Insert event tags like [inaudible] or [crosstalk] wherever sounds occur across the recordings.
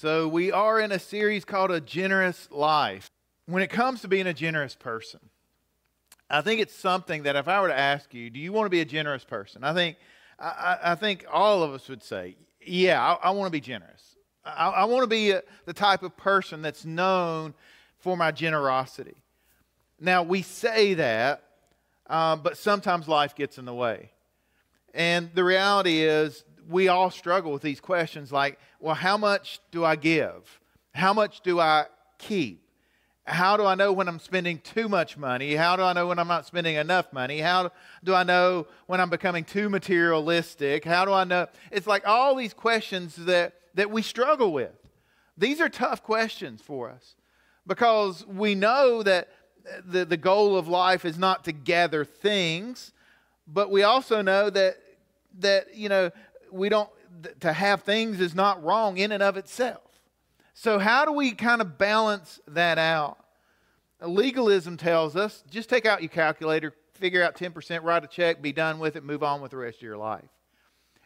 So, we are in a series called A Generous Life. When it comes to being a generous person, I think it's something that if I were to ask you, do you want to be a generous person? I think, I, I think all of us would say, yeah, I, I want to be generous. I, I want to be a, the type of person that's known for my generosity. Now, we say that, um, but sometimes life gets in the way. And the reality is, we all struggle with these questions like, well, how much do I give? How much do I keep? How do I know when I'm spending too much money? How do I know when I'm not spending enough money? How do I know when I'm becoming too materialistic? How do I know? It's like all these questions that, that we struggle with. These are tough questions for us because we know that the, the goal of life is not to gather things, but we also know that, that you know, we don't, to have things is not wrong in and of itself. So, how do we kind of balance that out? Legalism tells us just take out your calculator, figure out 10%, write a check, be done with it, move on with the rest of your life.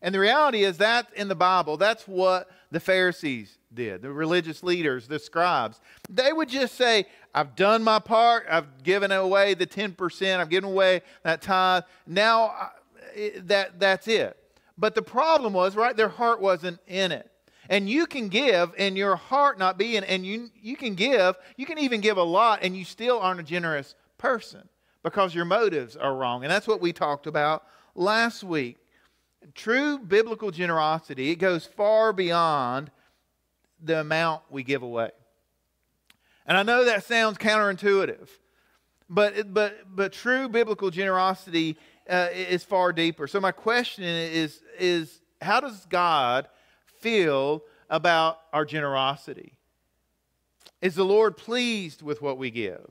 And the reality is that in the Bible, that's what the Pharisees did, the religious leaders, the scribes. They would just say, I've done my part, I've given away the 10%, I've given away that tithe. Now that, that's it. But the problem was, right, their heart wasn't in it. And you can give and your heart not be in, and you, you can give, you can even give a lot, and you still aren't a generous person because your motives are wrong. And that's what we talked about last week. True biblical generosity, it goes far beyond the amount we give away. And I know that sounds counterintuitive, but, but, but true biblical generosity uh, is far deeper. So, my question is, is how does God feel about our generosity? Is the Lord pleased with what we give?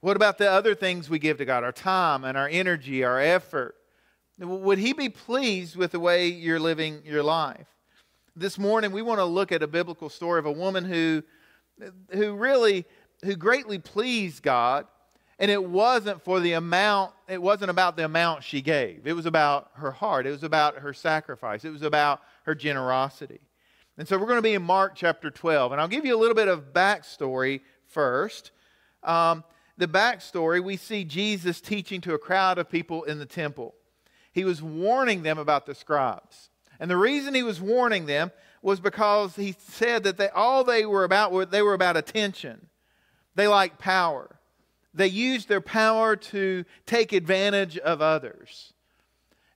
What about the other things we give to God, our time and our energy, our effort? Would He be pleased with the way you're living your life? This morning, we want to look at a biblical story of a woman who, who really, who greatly pleased God and it wasn't for the amount, it wasn't about the amount she gave. It was about her heart. It was about her sacrifice. It was about her generosity. And so we're going to be in Mark chapter 12. And I'll give you a little bit of backstory first. Um, the backstory we see Jesus teaching to a crowd of people in the temple. He was warning them about the scribes. And the reason he was warning them was because he said that they, all they were about were they were about attention. They liked power they used their power to take advantage of others.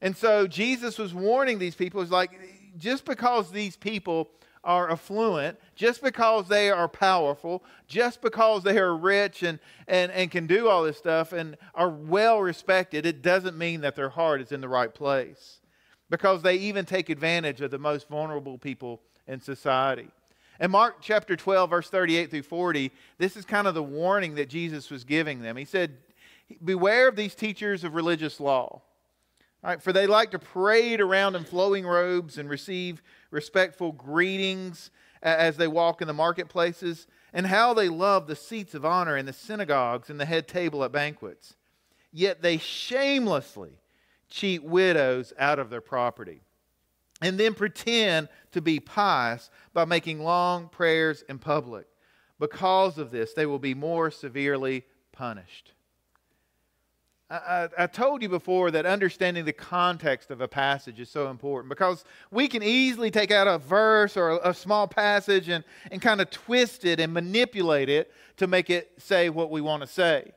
And so Jesus was warning these people, it's like, just because these people are affluent, just because they are powerful, just because they are rich and, and, and can do all this stuff and are well respected, it doesn't mean that their heart is in the right place. Because they even take advantage of the most vulnerable people in society. In Mark chapter 12, verse 38 through 40, this is kind of the warning that Jesus was giving them. He said, Beware of these teachers of religious law. Right, for they like to parade around in flowing robes and receive respectful greetings as they walk in the marketplaces, and how they love the seats of honor in the synagogues and the head table at banquets. Yet they shamelessly cheat widows out of their property and then pretend to be pious by making long prayers in public. Because of this, they will be more severely punished. I, I, told you before that understanding the context of a passage is so important because we can easily take out a verse or a, a small passage and, and kind of twist it and manipulate it to make it say what we want to say.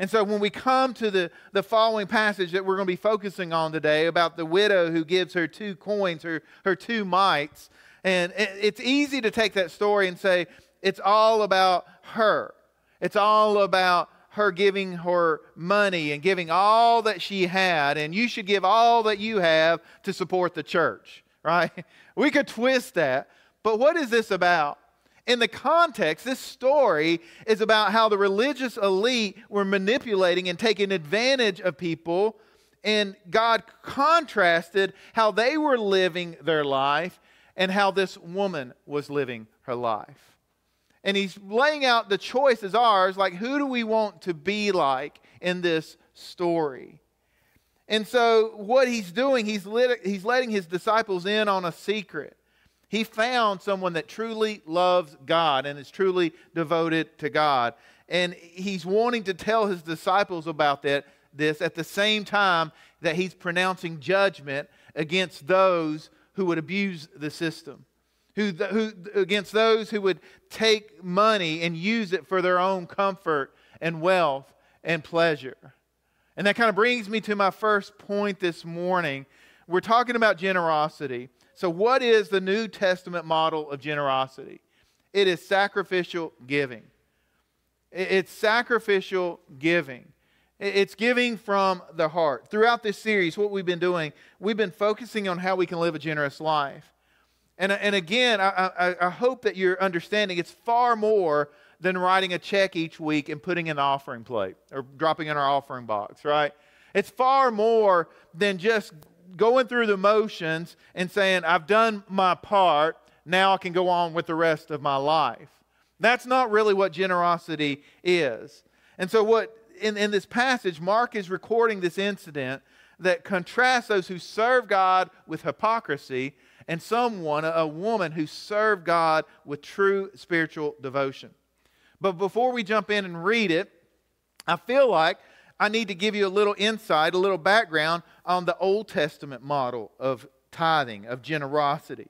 And so when we come to the, the following passage that we're going to be focusing on today about the widow who gives her two coins, her, her two mites, and it's easy to take that story and say, it's all about her. It's all about her giving her money and giving all that she had, and you should give all that you have to support the church, [laughs] right? We could twist that. But what is this about? In the context, this story is about how the religious elite were manipulating and taking advantage of people, and God contrasted how they were living their life and how this woman was living her life. And he's laying out the choices ours like, who do we want to be like in this story? And so, what he's doing, he's, lit, he's letting his disciples in on a secret. He found someone that truly loves God and is truly devoted to God. And he's wanting to tell his disciples about that, this at the same time that he's pronouncing judgment against those who would abuse the system, who, who, against those who would take money and use it for their own comfort and wealth and pleasure. And that kind of brings me to my first point this morning. We're talking about generosity. So, what is the New Testament model of generosity? It is sacrificial giving. It's sacrificial giving. It's giving from the heart. Throughout this series, what we've been doing, we've been focusing on how we can live a generous life. And, and again, I, I, I hope that you're understanding it's far more than writing a check each week and putting in the offering plate or dropping in our offering box, right? It's far more than just going through the motions and saying, I've done my part, now I can go on with the rest of my life. That's not really what generosity is. And so, what in, in this passage, Mark is recording this incident that contrasts those who serve God with hypocrisy and someone, a woman who served God with true spiritual devotion. But before we jump in and read it, I feel like I need to give you a little insight, a little background on the Old Testament model of tithing, of generosity.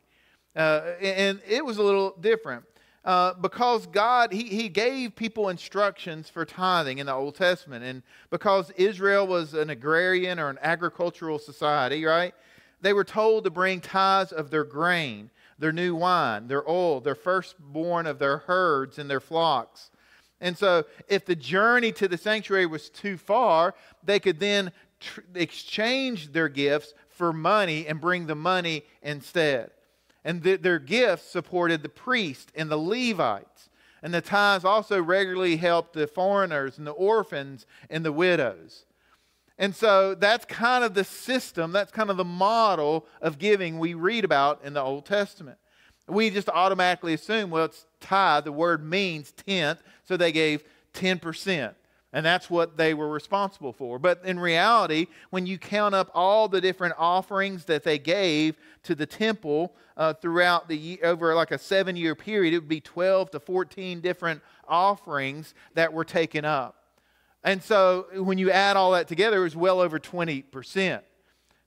Uh, and it was a little different. Uh, because God, he, he gave people instructions for tithing in the Old Testament. And because Israel was an agrarian or an agricultural society, right? They were told to bring tithes of their grain their new wine, their oil, their firstborn of their herds and their flocks. And so, if the journey to the sanctuary was too far, they could then tr- exchange their gifts for money and bring the money instead. And th- their gifts supported the priest and the Levites. And the tithes also regularly helped the foreigners and the orphans and the widows. And so that's kind of the system, that's kind of the model of giving we read about in the Old Testament. We just automatically assume, well, it's tithe. The word means tenth, so they gave 10%. And that's what they were responsible for. But in reality, when you count up all the different offerings that they gave to the temple uh, throughout the year over like a seven year period, it would be 12 to 14 different offerings that were taken up. And so when you add all that together, it was well over 20%.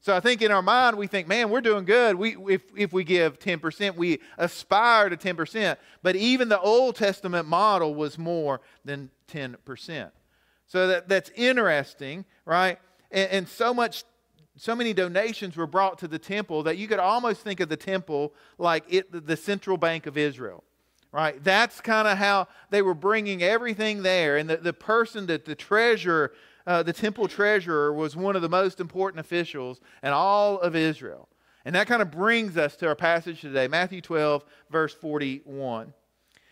So I think in our mind, we think, man, we're doing good. We, if, if we give 10%, we aspire to 10%. But even the Old Testament model was more than 10%. So that, that's interesting, right? And, and so much, so many donations were brought to the temple that you could almost think of the temple like it, the central bank of Israel right? That's kind of how they were bringing everything there. And the, the person that the treasurer, uh, the temple treasurer, was one of the most important officials in all of Israel. And that kind of brings us to our passage today, Matthew 12, verse 41. It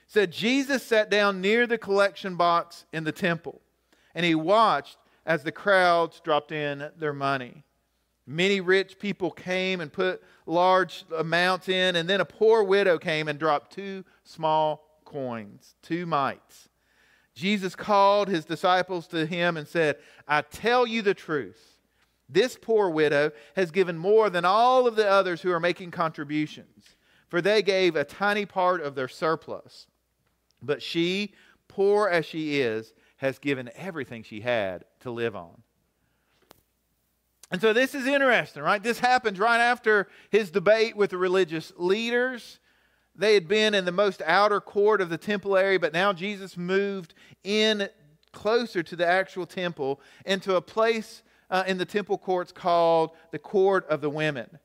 said, Jesus sat down near the collection box in the temple, and he watched as the crowds dropped in their money. Many rich people came and put large amounts in, and then a poor widow came and dropped two small coins, two mites. Jesus called his disciples to him and said, I tell you the truth. This poor widow has given more than all of the others who are making contributions, for they gave a tiny part of their surplus. But she, poor as she is, has given everything she had to live on. And so this is interesting, right? This happens right after his debate with the religious leaders. They had been in the most outer court of the temple area, but now Jesus moved in closer to the actual temple into a place uh, in the temple courts called the Court of the Women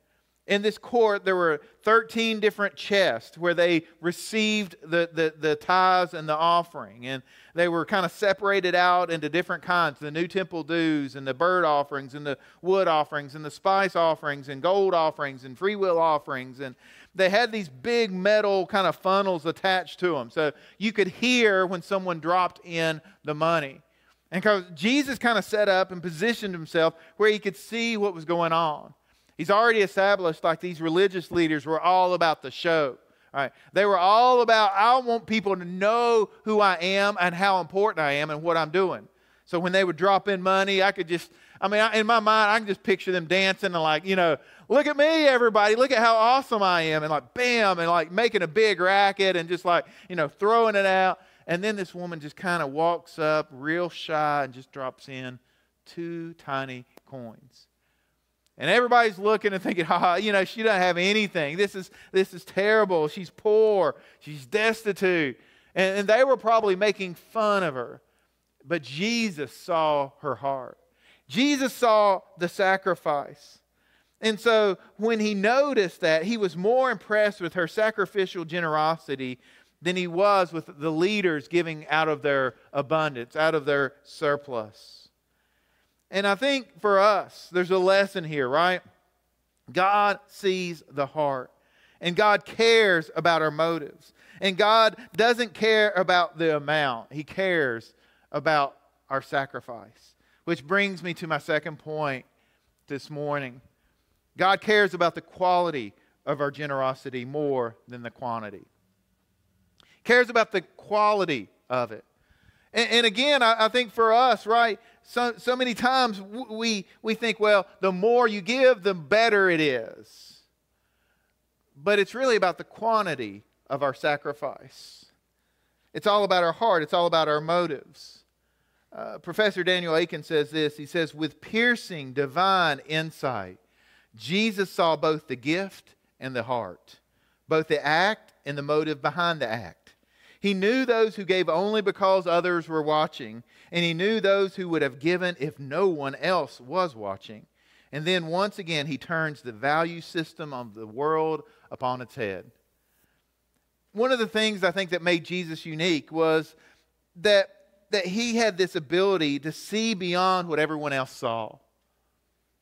in this court, there were 13 different chests where they received the, the, the tithes and the offering. And they were kind of separated out into different kinds the new temple dues, and the bird offerings, and the wood offerings, and the spice offerings, and gold offerings, and free will offerings. And they had these big metal kind of funnels attached to them. So you could hear when someone dropped in the money. And because Jesus kind of set up and positioned himself where he could see what was going on. He's already established like these religious leaders were all about the show. Right? They were all about, I want people to know who I am and how important I am and what I'm doing. So when they would drop in money, I could just, I mean, in my mind, I can just picture them dancing and like, you know, look at me, everybody, look at how awesome I am, and like, bam, and like making a big racket and just like, you know, throwing it out. And then this woman just kind of walks up, real shy, and just drops in two tiny coins. And everybody's looking and thinking, [laughs] ha, you know, she doesn't have anything. This is, this is terrible. She's poor. She's destitute. And, and they were probably making fun of her. But Jesus saw her heart. Jesus saw the sacrifice. And so when he noticed that, he was more impressed with her sacrificial generosity than he was with the leaders giving out of their abundance, out of their surplus. And I think for us, there's a lesson here, right? God sees the heart, and God cares about our motives. And God doesn't care about the amount, He cares about our sacrifice. Which brings me to my second point this morning. God cares about the quality of our generosity more than the quantity. He cares about the quality of it. And, and again, I, I, think for us, right, so, so many times we, we think, well, the more you give, the better it is. But it's really about the quantity of our sacrifice. It's all about our heart, it's all about our motives. Uh, Professor Daniel Akin says this He says, with piercing divine insight, Jesus saw both the gift and the heart, both the act and the motive behind the act. He knew those who gave only because others were watching, and he knew those who would have given if no one else was watching. And then once again, he turns the value system of the world upon its head one of the things I think that made Jesus unique was that, that he had this ability to see beyond what everyone else saw.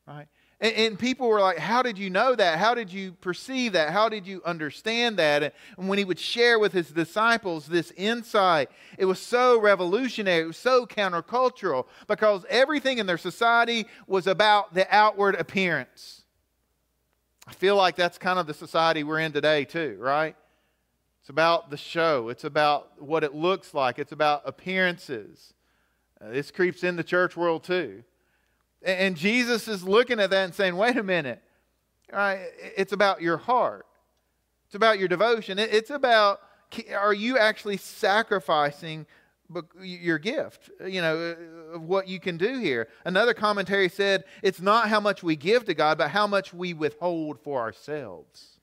Right? And, and, people were like, How did you know that? How did you perceive that? How did you understand that? And when he would share with his disciples this insight, it was so revolutionary, it was so countercultural because everything in their society was about the outward appearance. I feel like that's kind of the society we're in today, too, right? It's about the show. It's about what it looks like. It's about appearances. Uh, this creeps in the church world too. And, and, Jesus is looking at that and saying, wait a minute. All right, it's about your heart. It's about your devotion. It, it's about are you actually sacrificing your gift, you know, of what you can do here. Another commentary said it's not how much we give to God, but how much we withhold for ourselves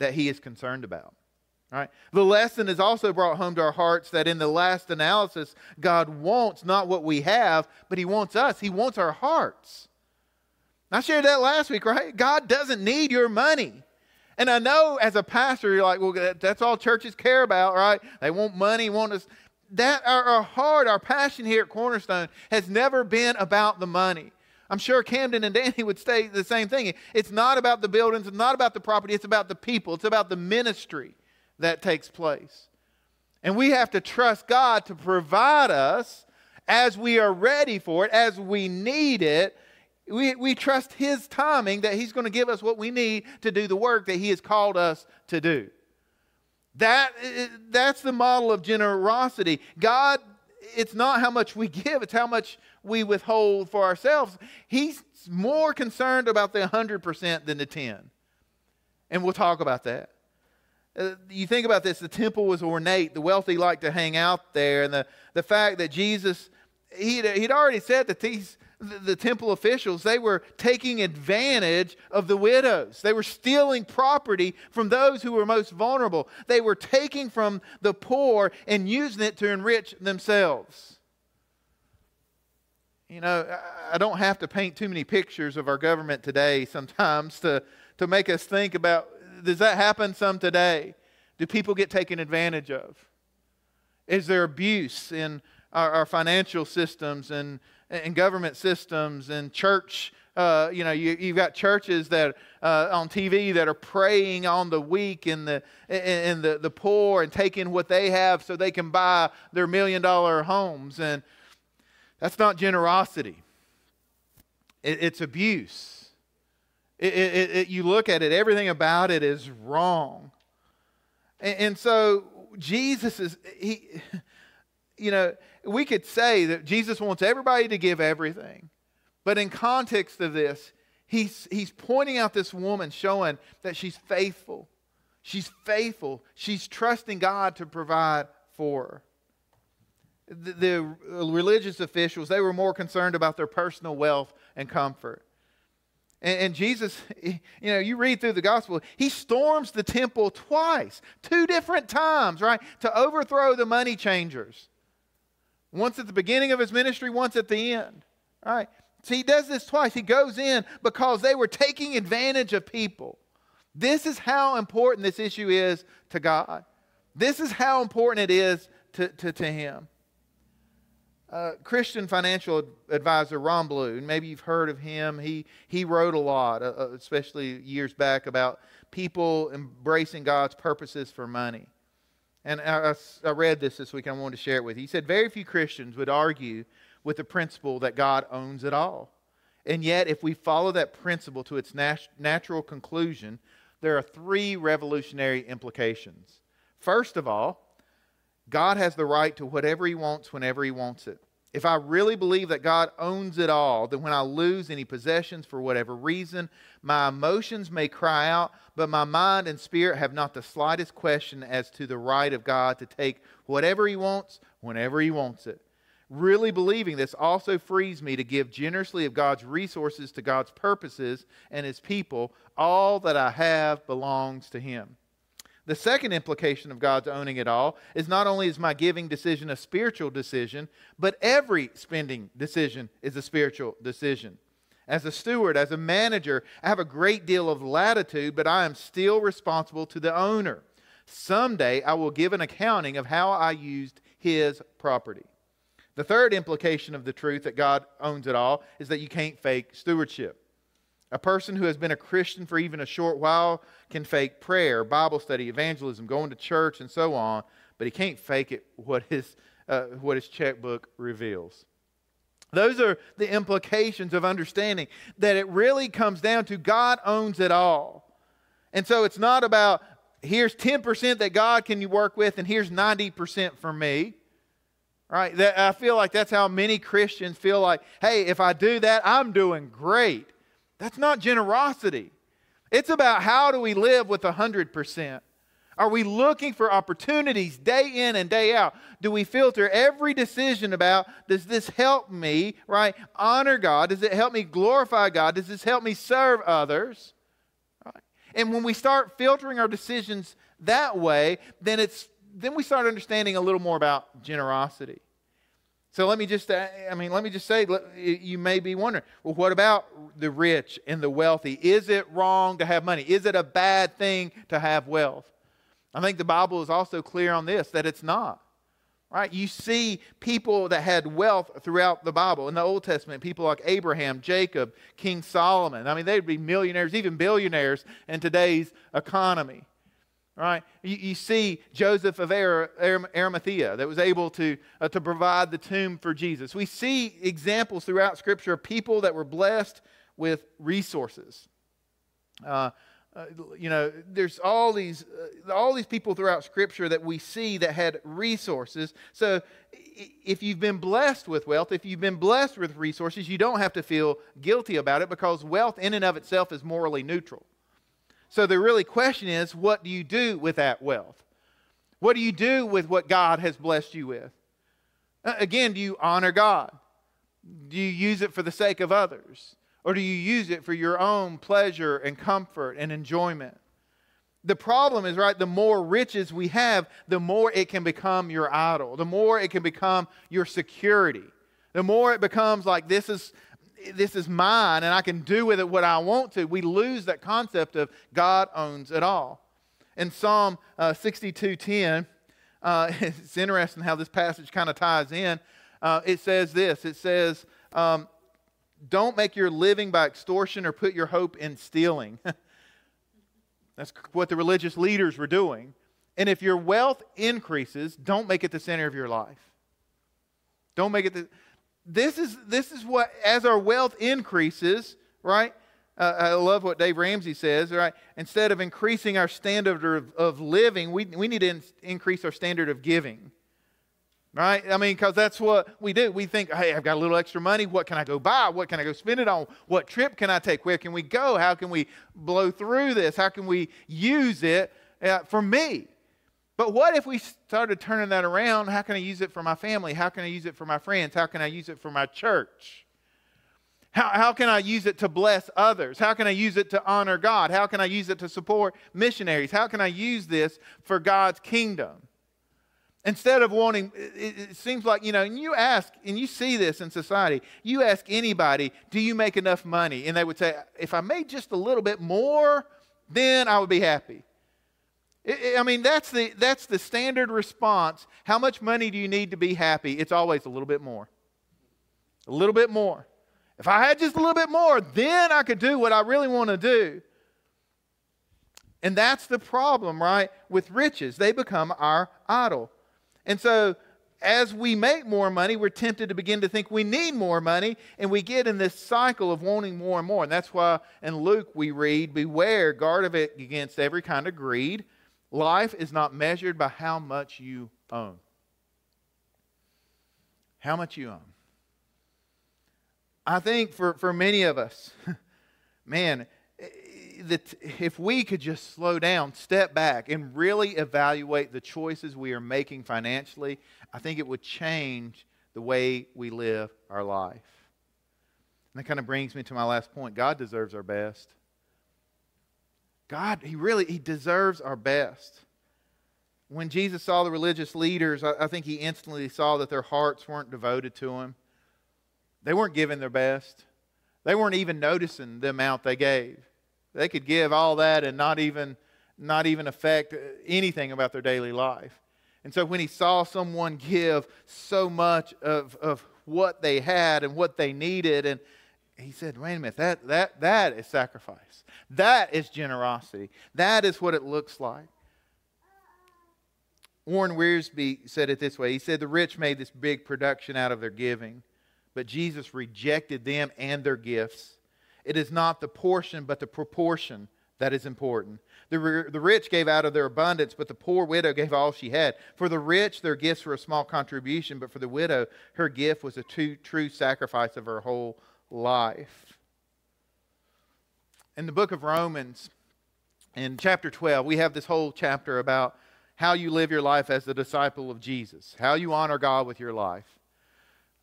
that He is concerned about. Right? The lesson is also brought home to our hearts that in the last analysis, God wants not what we have, but He wants us. He wants our hearts. I shared that last week, right? God doesn't need your money. And I know as a pastor, you're like, well, that's all churches care about, right? They want money, want us. That our, our heart, our passion here at Cornerstone has never been about the money. I'm sure Camden and Danny [laughs] would say the same thing. It's not about the buildings, it's not about the property, it's about the people, it's about the ministry that takes place. And we have to trust God to provide us as we are ready for it, as we need it. We, we trust His timing that He's going to give us what we need to do the work that He has called us to do. That, that's the model of generosity. God, it's not how much we [laughs] give, it's how much we withhold for ourselves. He's more concerned about the 100% than the 10. And we'll talk about that. Uh, you think about this the temple was ornate, the wealthy liked to hang out there, and the, the fact that Jesus, he'd, he'd already said that these, the, temple officials, they were taking advantage of the widows. They were stealing property from those who were most vulnerable. They were taking from the poor and using it to enrich themselves. You know, I don't have to paint too many pictures of our government today sometimes to, to make us think about does that happen some today? Do people get taken advantage of? Is there abuse in our, our financial systems and, and government systems and church? Uh, you know, you, you've got churches that uh, on TV that are preying on the weak and the and the, the poor and taking what they have so they can buy their million dollar homes, and that's not generosity. It, it's abuse. It, it, it, you look at it, everything about it is wrong. And, and so Jesus is, he, [laughs] you know, we could say that Jesus wants everybody to give everything. But in context of this, he's, he's pointing out this woman, showing that she's faithful. She's faithful. She's trusting God to provide for her. The, the religious officials, they were more concerned about their personal wealth and comfort. And, and, Jesus, eh, you know, you read through the gospel, he storms the temple twice, two different times, right, to overthrow the money changers. Once at the beginning of his ministry, once at the end, right? So he does this twice. He goes in because they were taking advantage of people. This is how important this issue is to God. This is how important it is to, to, to him. Uh, Christian financial advisor Ron Blue, and maybe you've heard of him. He, he wrote a lot, uh, uh, especially years back, about people embracing God's purposes for money. And I, I, I read this this week, and I wanted to share it with you. He said, Very few Christians would argue with the principle that God owns it all. And yet, if we follow that principle to its nat- natural conclusion, there are three revolutionary implications. First of all, God has the right to whatever He wants whenever He wants it. If I really believe that God owns it all, then when I lose any possessions for whatever reason, my emotions may cry out, but my mind and spirit have not the slightest question as to the right of God to take whatever He wants whenever He wants it. Really believing this also frees me to give generously of God's resources to God's purposes and His people. All that I have belongs to Him. The second implication of God's owning it all is not only is my giving decision a spiritual decision, but every spending decision is a spiritual decision. As a steward, as a manager, I have a great deal of latitude, but I am still responsible to the owner. Someday I will give an accounting of how I used his property. The third implication of the truth that God owns it all is that you can't fake stewardship. A person who has been a Christian for even a short while can fake prayer, Bible study, evangelism, going to church, and so on, but he can't fake it what his, uh, what his checkbook reveals. Those are the implications of understanding that it really comes down to God owns it all. And so it's not about here's 10% that God can you work with and here's 90% for me. Right? That, I feel like that's how many Christians feel like, hey, if I do that, I'm doing great. That's not generosity. It's about how do we live with 100%. Are we looking for opportunities day in and day out? Do we filter every decision about does this help me, right? Honor God? Does it help me glorify God? Does this help me serve others? Right? And when we start filtering our decisions that way, then it's then we start understanding a little more about generosity. So let me just, uh, I mean, let me just say, you may be wondering, well, what about the rich and the wealthy? Is it wrong to have money? Is it a bad thing to have wealth? I think the Bible is also clear on this that it's not. Right? You see people that had wealth throughout the Bible. In the Old Testament, people like Abraham, Jacob, King Solomon. I mean, they'd be millionaires, even billionaires in today's economy right? You, you, see Joseph of Arimathea that was able to, uh, to provide the tomb for Jesus. We see examples throughout Scripture of people that were blessed with resources. Uh, uh, you know, there's all these, uh, all these people throughout Scripture that we see that had resources. So if you've been blessed with wealth, if you've been blessed with resources, you don't have to feel guilty about it because wealth in and of itself is morally neutral. So the really question is what do you do with that wealth? What do you do with what God has blessed you with? Uh, again, do you honor God? Do you use it for the sake of others? Or do you use it for your own pleasure and comfort and enjoyment? The problem is, right, the more riches we have, the more it can become your idol, the more it can become your security, the more it becomes like this is this is mine and I can do with it what I want to, we lose that concept of God owns it all. In Psalm uh, 62:10, uh, [laughs] it's interesting how this passage kind of ties in. Uh, it says this it says, um, Don't make your living by extortion or put your hope in stealing. [laughs] That's what the religious leaders were doing. And if your wealth increases, don't make it the center of your life. Don't make it the this is, this is what, as our wealth increases, right? Uh, I love what Dave Ramsey says, right? Instead of increasing our standard of, of living, we, we need to in, increase our standard of giving. right? I mean, because that's what we do. We think, hey, I've got a little extra money. What can I go buy? What can I go spend it on? What trip can I take? Where can we go? How can we blow through this? How can we use it uh, for me? But what if we started turning that around? How can I use it for my family? How can I use it for my friends? How can I use it for my church? How, how can I use it to bless others? How can I use it to honor God? How can I use it to support missionaries? How can I use this for God's kingdom? Instead of wanting, it, it seems like, you know, and you ask, and you see this in society, you ask anybody, do you make enough money? And they would say, if I made just a little bit more, then I would be happy. I mean, that's the, that's the standard response. How much money do you need to be happy? It's always a little bit more. A little bit more. If I had just a little bit more, then I could do what I really want to do. And that's the problem, right? With riches, they become our idol. And so, as we make more money, we're tempted to begin to think we need more money, and we get in this cycle of wanting more and more. And that's why in Luke we read, Beware, guard of it against every kind of greed Life is not measured by how much you own. How much you own. I think for, for many of us, [laughs] man, that if we could just slow down, step back, and really evaluate the choices we are making financially, I think it would change the way we live our life. And that kind of brings me to my last point God deserves our best. God, He really, He deserves our best. When Jesus saw the religious leaders, I, I think He instantly saw that their hearts weren't devoted to Him. They weren't giving their best. They weren't even noticing the amount they gave. They could give all that and not even, not even affect anything about their daily life. And so when he saw someone [laughs] give so much of, of what they had and what they needed, and he said, wait a minute, that, that, that is sacrifice. That is generosity. That is what it looks like. Warren Wiersbe said it this way He said, The rich made this big production out of their giving, but Jesus rejected them and their gifts. It is not the portion, but the proportion that is important. The, the rich gave out of their abundance, but the poor widow gave all she had. For the rich, their gifts were a small contribution, but for the widow, her gift was a true, true sacrifice of her whole life. In the book of Romans, in chapter 12, we have this whole chapter about how you live your life as a disciple of Jesus, how you honor God with your life.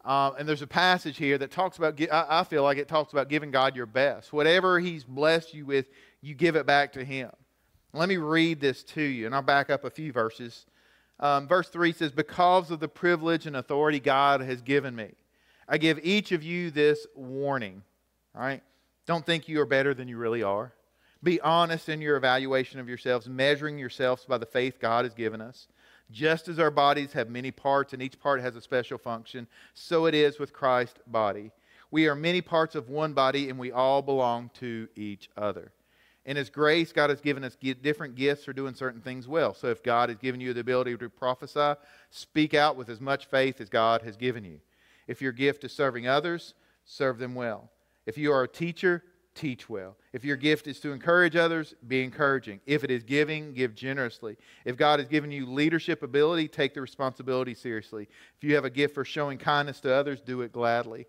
Uh, and there's a passage here that talks about, I feel like it talks about giving God your best. Whatever He's blessed you with, you give it back to Him. Let me read this to you, and I'll back up a few verses. Um, verse 3 says, Because of the privilege and authority God has given me. I give each of you this warning. All right? Don't think you are better than you really are. Be honest in your evaluation of yourselves, measuring yourselves by the faith God has given us. Just as our bodies have many parts and each part has a special function, so it is with Christ's body. We are many parts of one body and we all belong to each other. In His grace, God has given us different gifts for doing certain things well. So if God has given you the ability to prophesy, speak out with as much faith as God has given you. If your gift is serving others, serve them well. If you are a teacher, teach well. If your gift is to encourage others, be encouraging. If it is giving, give generously. If God has given you leadership ability, take the responsibility seriously. If you have a gift for showing kindness to others, do it gladly.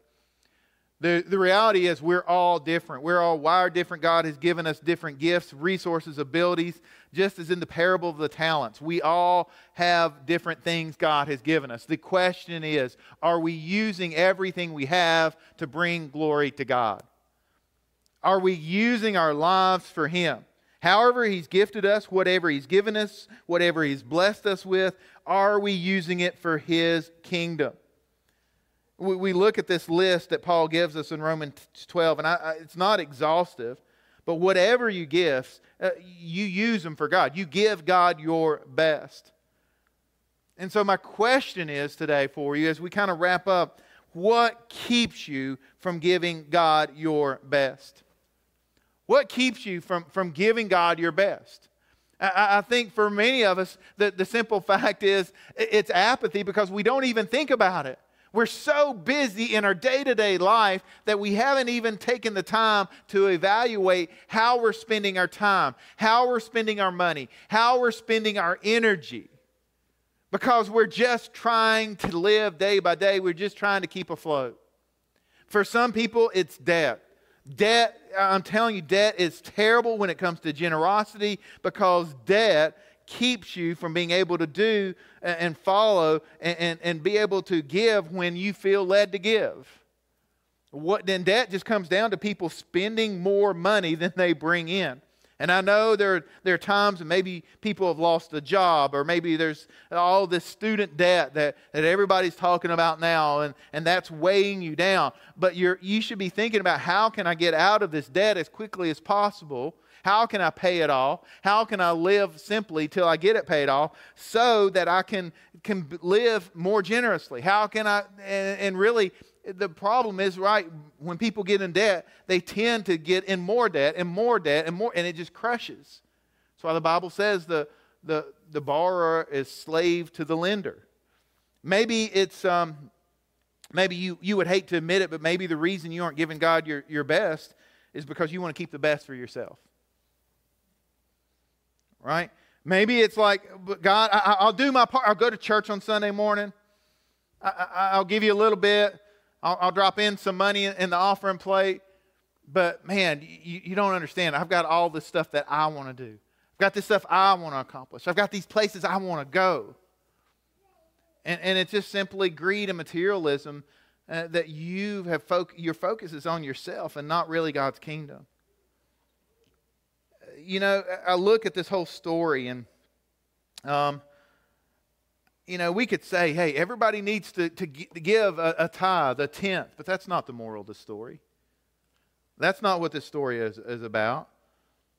The, the reality is, we're all different. We're all wired different. God has given us different gifts, resources, abilities, just as in the parable of the talents. We all have different things God has given us. The question is are we using everything we have to bring glory to God? Are we using our lives for Him? However, He's gifted us, whatever He's given us, whatever He's blessed us with, are we using it for His kingdom? We look at this list that Paul gives us in Romans 12, and I, I, it's not exhaustive, but whatever you give, uh, you use them for God. You give God your best. And so, my question is today for you as we kind of wrap up what keeps you from giving God your best? What keeps you from, from giving God your best? I, I think for many of us, the, the simple [laughs] fact is it's apathy because we don't even think about it. We're so busy in our day to day life that we haven't even taken the time to evaluate how we're spending our time, how we're spending our money, how we're spending our energy. because we're just trying to live day by day. We're just trying to keep afloat. For some people, it's debt. Debt, I'm telling you, debt is terrible when it comes to generosity because debt keeps you from being able to do and follow and, and, and be able to give when you feel led to give. What then debt just comes down to people spending more money than they bring in. And I know there, there are times when maybe people have lost a job, or maybe there's all this student debt that, that everybody's talking about now, and, and that's weighing you down. But you're, you should be thinking about how can I get out of this debt as quickly as possible? How can I pay it off? How can I live simply till I get it paid off so that I can, can live more generously? How can I, and, and really, the problem is right when people get in debt they tend to get in more debt and more debt and more and it just crushes that's why the bible says the the, the borrower is slave to the lender maybe it's um, maybe you, you would hate to admit it but maybe the reason you aren't giving god your, your best is because you want to keep the best for yourself right maybe it's like god I, will do my part i'll go to church on sunday morning I, I, i'll give you a little bit I'll, I'll drop in some money in the offering plate. But man, you, you don't understand. I've got all this stuff that I want to do. I've got this stuff I want to accomplish. I've got these places I want to go. And, and it's just simply greed and materialism uh, that you have your focus is on yourself and not really God's kingdom. You know, I look at this whole story and um, you know, we could say, hey, everybody needs to, to give a, a tithe, a tenth, but that's not the moral of the story. That's not what this story is, is about.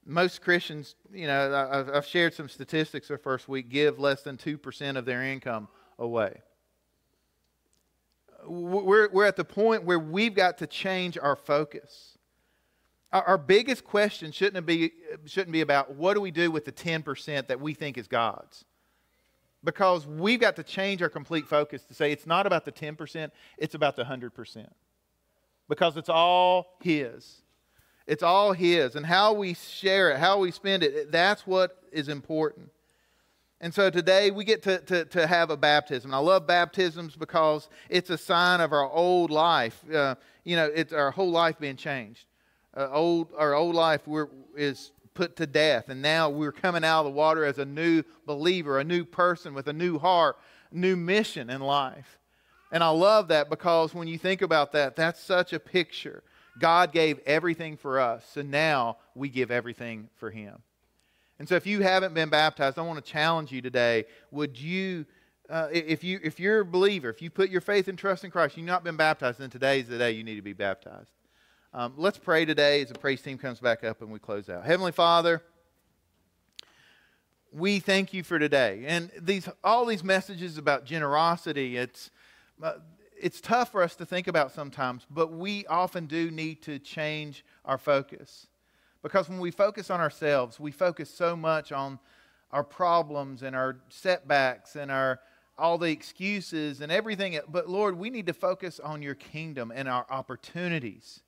Most Christians, you know, I've, I've shared some statistics the first week, give less than 2% of their income away. We're, we're at the point where we've got to change our focus. Our, our biggest question shouldn't be, shouldn't be about what do we do with the 10% that we think is God's because we've got to change our complete focus to say it's not about the 10%, it's about the 100%. Because it's all His. It's all His. And how we share it, how we spend it, that's what is important. And so today we get to, to, to have a baptism. I love baptisms because it's a sign of our old life. Uh, you know, it's our whole life being changed. Uh, old, our old life is put to death. And now we're coming out of the water as a new believer, a new person with a new heart, new mission in life. And I love that because when you think about that, that's such a picture. God gave everything for us, and now we give everything for Him. And so, if you haven't been baptized, I want to challenge you today. Would you, uh, if you, if you're a believer, if you put your faith and trust in Christ, you've not been baptized, then today is the day you need to be baptized. Um, let's pray today as the praise team comes back up and we close out. Heavenly Father, we thank you for today. And these, all these messages about generosity, it's, uh, it's tough for us to think about sometimes, but we often do need to change our focus. Because when we focus on ourselves, we focus so much on our problems and our setbacks and our all the excuses and everything. But Lord, we need to focus on your kingdom and our opportunities.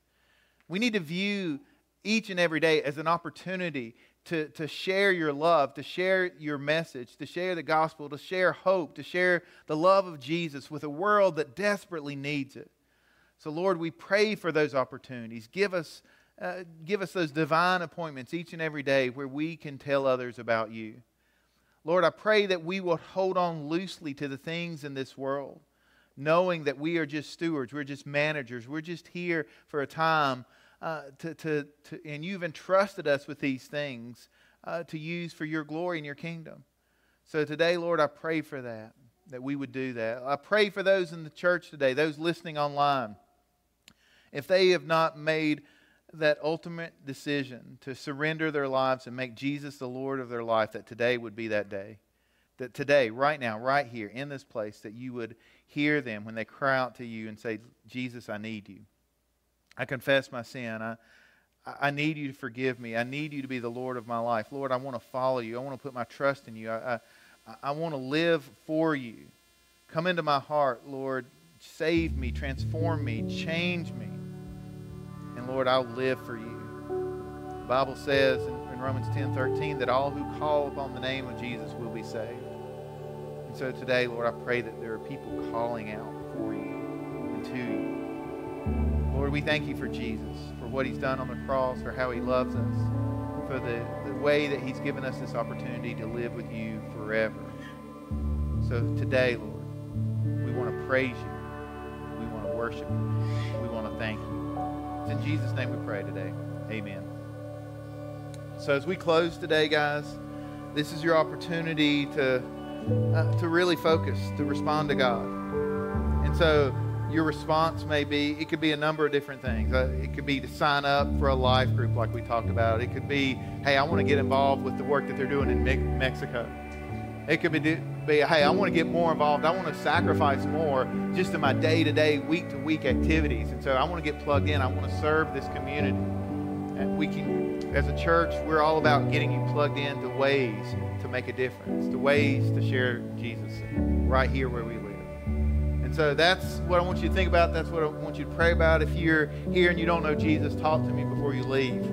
We need to view each and every day as an opportunity to, to share your love, to share your message, to share the gospel, to share hope, to share the love of Jesus with a world that desperately needs it. So, Lord, we pray for those opportunities. Give us, uh, give us those divine appointments each and every day where we can tell others about you. Lord, I pray that we will hold on loosely to the things in this world, knowing that we are just stewards, we're just managers, we're just here for a time uh, to, to, to, and you've entrusted us with these things uh, to use for your glory and your kingdom. So today, Lord, I pray for that, that we would do that. I pray for those in the church today, those listening online. If they have not made that ultimate decision to surrender their lives and make Jesus the Lord of their life, that today would be that day. That today, right now, right here in this place, that you would hear them when they cry out to you and say, Jesus, I need you. I confess my sin. I, I need you to forgive me. I need you to be the Lord of my life. Lord, I want to follow you. I want to put my trust in you. I, I, I want to live for you. Come into my heart, Lord. Save me, transform me, change me. And Lord, I'll live for you. The Bible says in, in Romans 10 13 that all who call upon the name of Jesus will be saved. And so today, Lord, I pray that there are people calling out for you and to you. Lord, we thank you for Jesus, for what he's done on the cross, for how he loves us, for the, the way that he's given us this opportunity to live with you forever. So today, Lord, we want to praise you. We want to worship you. We want to thank you. It's in Jesus' name we pray today. Amen. So as we close today, guys, this is your opportunity to uh, to really focus, to respond to God. And so your response may be it could be a number of different things. Uh, it could be to sign up for a life group like we talked about. It could be, hey, I want to get involved with the work that they're doing in Me- Mexico. It could be, be, hey, I want to get more involved. I want to sacrifice more just in my day to day, week to week activities. And so I want to get plugged in. I want to serve this community. And we can, as a church, we're all about getting you plugged into ways to make a difference, to ways to share Jesus right here where we live. And so that's what I want you to think about. That's what I want you to pray about. If you're here and you don't know Jesus, talk to me before you leave.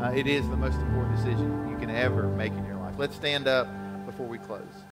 Uh, it is the most important decision you can ever make in your life. Let's stand up before we close.